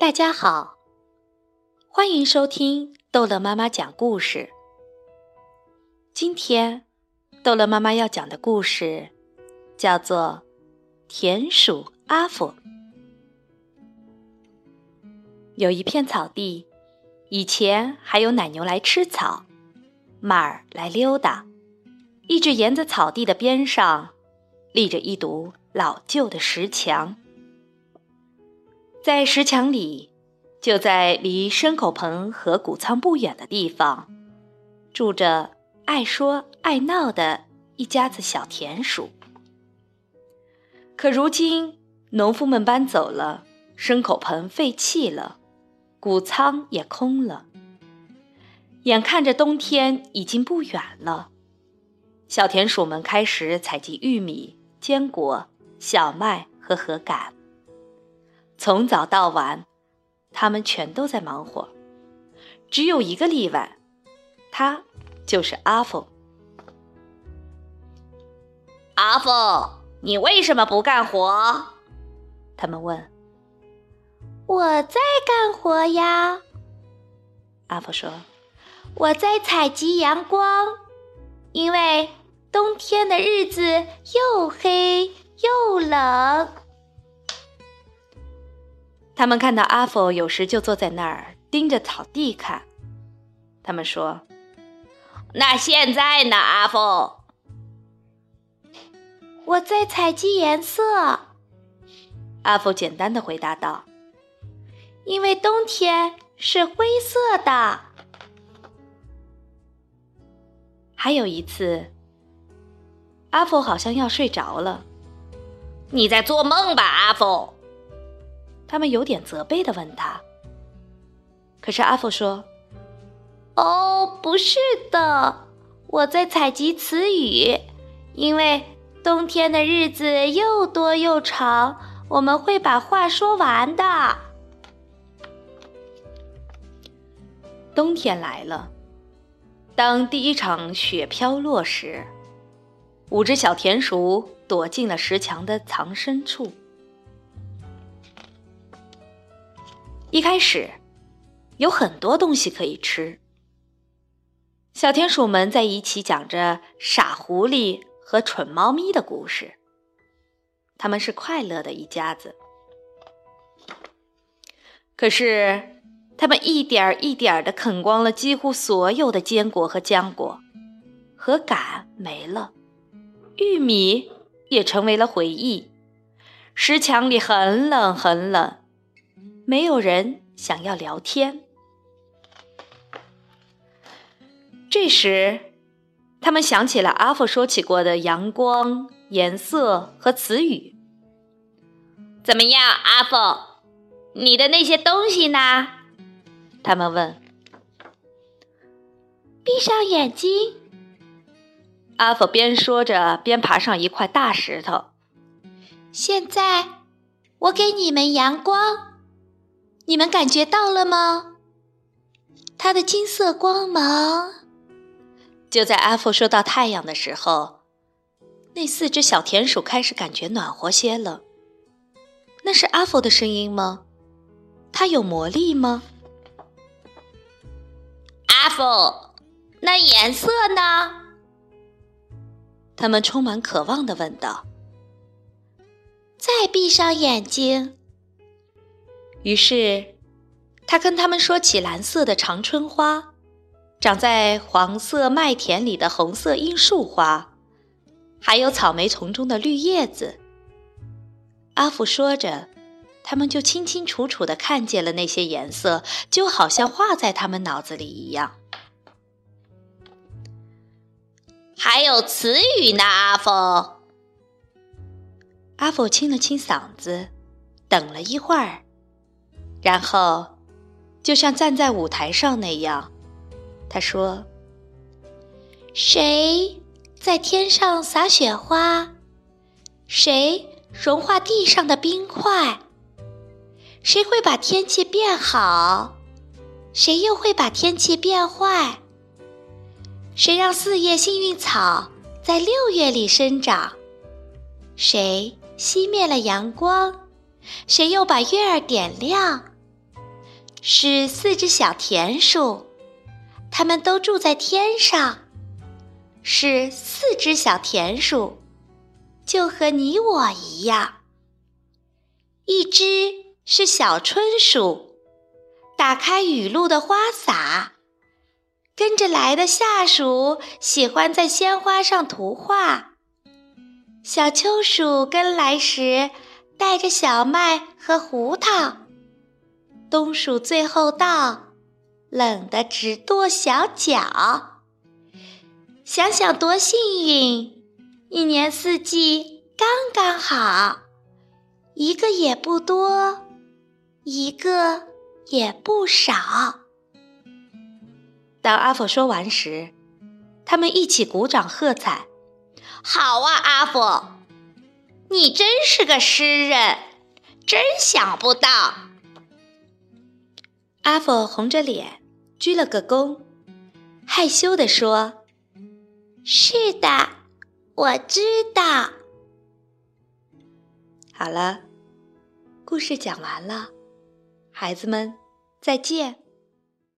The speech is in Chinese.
大家好，欢迎收听逗乐妈妈讲故事。今天，逗乐妈妈要讲的故事叫做《田鼠阿福》。有一片草地，以前还有奶牛来吃草，马儿来溜达，一直沿着草地的边上立着一堵老旧的石墙。在石墙里，就在离牲口棚和谷仓不远的地方，住着爱说爱闹的一家子小田鼠。可如今，农夫们搬走了，牲口棚废弃了，谷仓也空了。眼看着冬天已经不远了，小田鼠们开始采集玉米、坚果、小麦和禾秆。从早到晚，他们全都在忙活，只有一个例外，他就是阿凤。阿凤，你为什么不干活？他们问。我在干活呀，阿凤说。我在采集阳光，因为冬天的日子又黑又冷。他们看到阿福有时就坐在那儿盯着草地看。他们说：“那现在呢，阿福？”我在采集颜色。阿福简单的回答道：“因为冬天是灰色的。”还有一次，阿福好像要睡着了。“你在做梦吧，阿福？”他们有点责备的问他，可是阿福说：“哦，不是的，我在采集词语，因为冬天的日子又多又长，我们会把话说完的。”冬天来了，当第一场雪飘落时，五只小田鼠躲进了石墙的藏身处。一开始，有很多东西可以吃。小田鼠们在一起讲着傻狐狸和蠢猫咪的故事。他们是快乐的一家子。可是，他们一点儿一点儿的啃光了几乎所有的坚果和浆果，和秆没了，玉米也成为了回忆。石墙里很冷，很冷。没有人想要聊天。这时，他们想起了阿福说起过的阳光、颜色和词语。怎么样，阿福？你的那些东西呢？他们问。闭上眼睛。阿福边说着边爬上一块大石头。现在，我给你们阳光。你们感觉到了吗？它的金色光芒。就在阿福说到太阳的时候，那四只小田鼠开始感觉暖和些了。那是阿福的声音吗？它有魔力吗？阿福，那颜色呢？他们充满渴望的问道。再闭上眼睛。于是，他跟他们说起蓝色的长春花，长在黄色麦田里的红色罂粟花，还有草莓丛中的绿叶子。阿福说着，他们就清清楚楚的看见了那些颜色，就好像画在他们脑子里一样。还有词语呢，阿福。阿福清了清嗓子，等了一会儿。然后，就像站在舞台上那样，他说：“谁在天上撒雪花？谁融化地上的冰块？谁会把天气变好？谁又会把天气变坏？谁让四叶幸运草在六月里生长？谁熄灭了阳光？谁又把月儿点亮？”是四只小田鼠，它们都住在天上。是四只小田鼠，就和你我一样。一只是小春鼠，打开雨露的花洒，跟着来的下属喜欢在鲜花上涂画。小秋鼠跟来时带着小麦和胡桃。冬鼠最后到，冷得直跺小脚。想想多幸运，一年四季刚刚好，一个也不多，一个也不少。当阿佛说完时，他们一起鼓掌喝彩：“好啊，阿佛，你真是个诗人，真想不到。”阿佛红着脸鞠了个躬，害羞地说：“是的，我知道。”好了，故事讲完了，孩子们再见。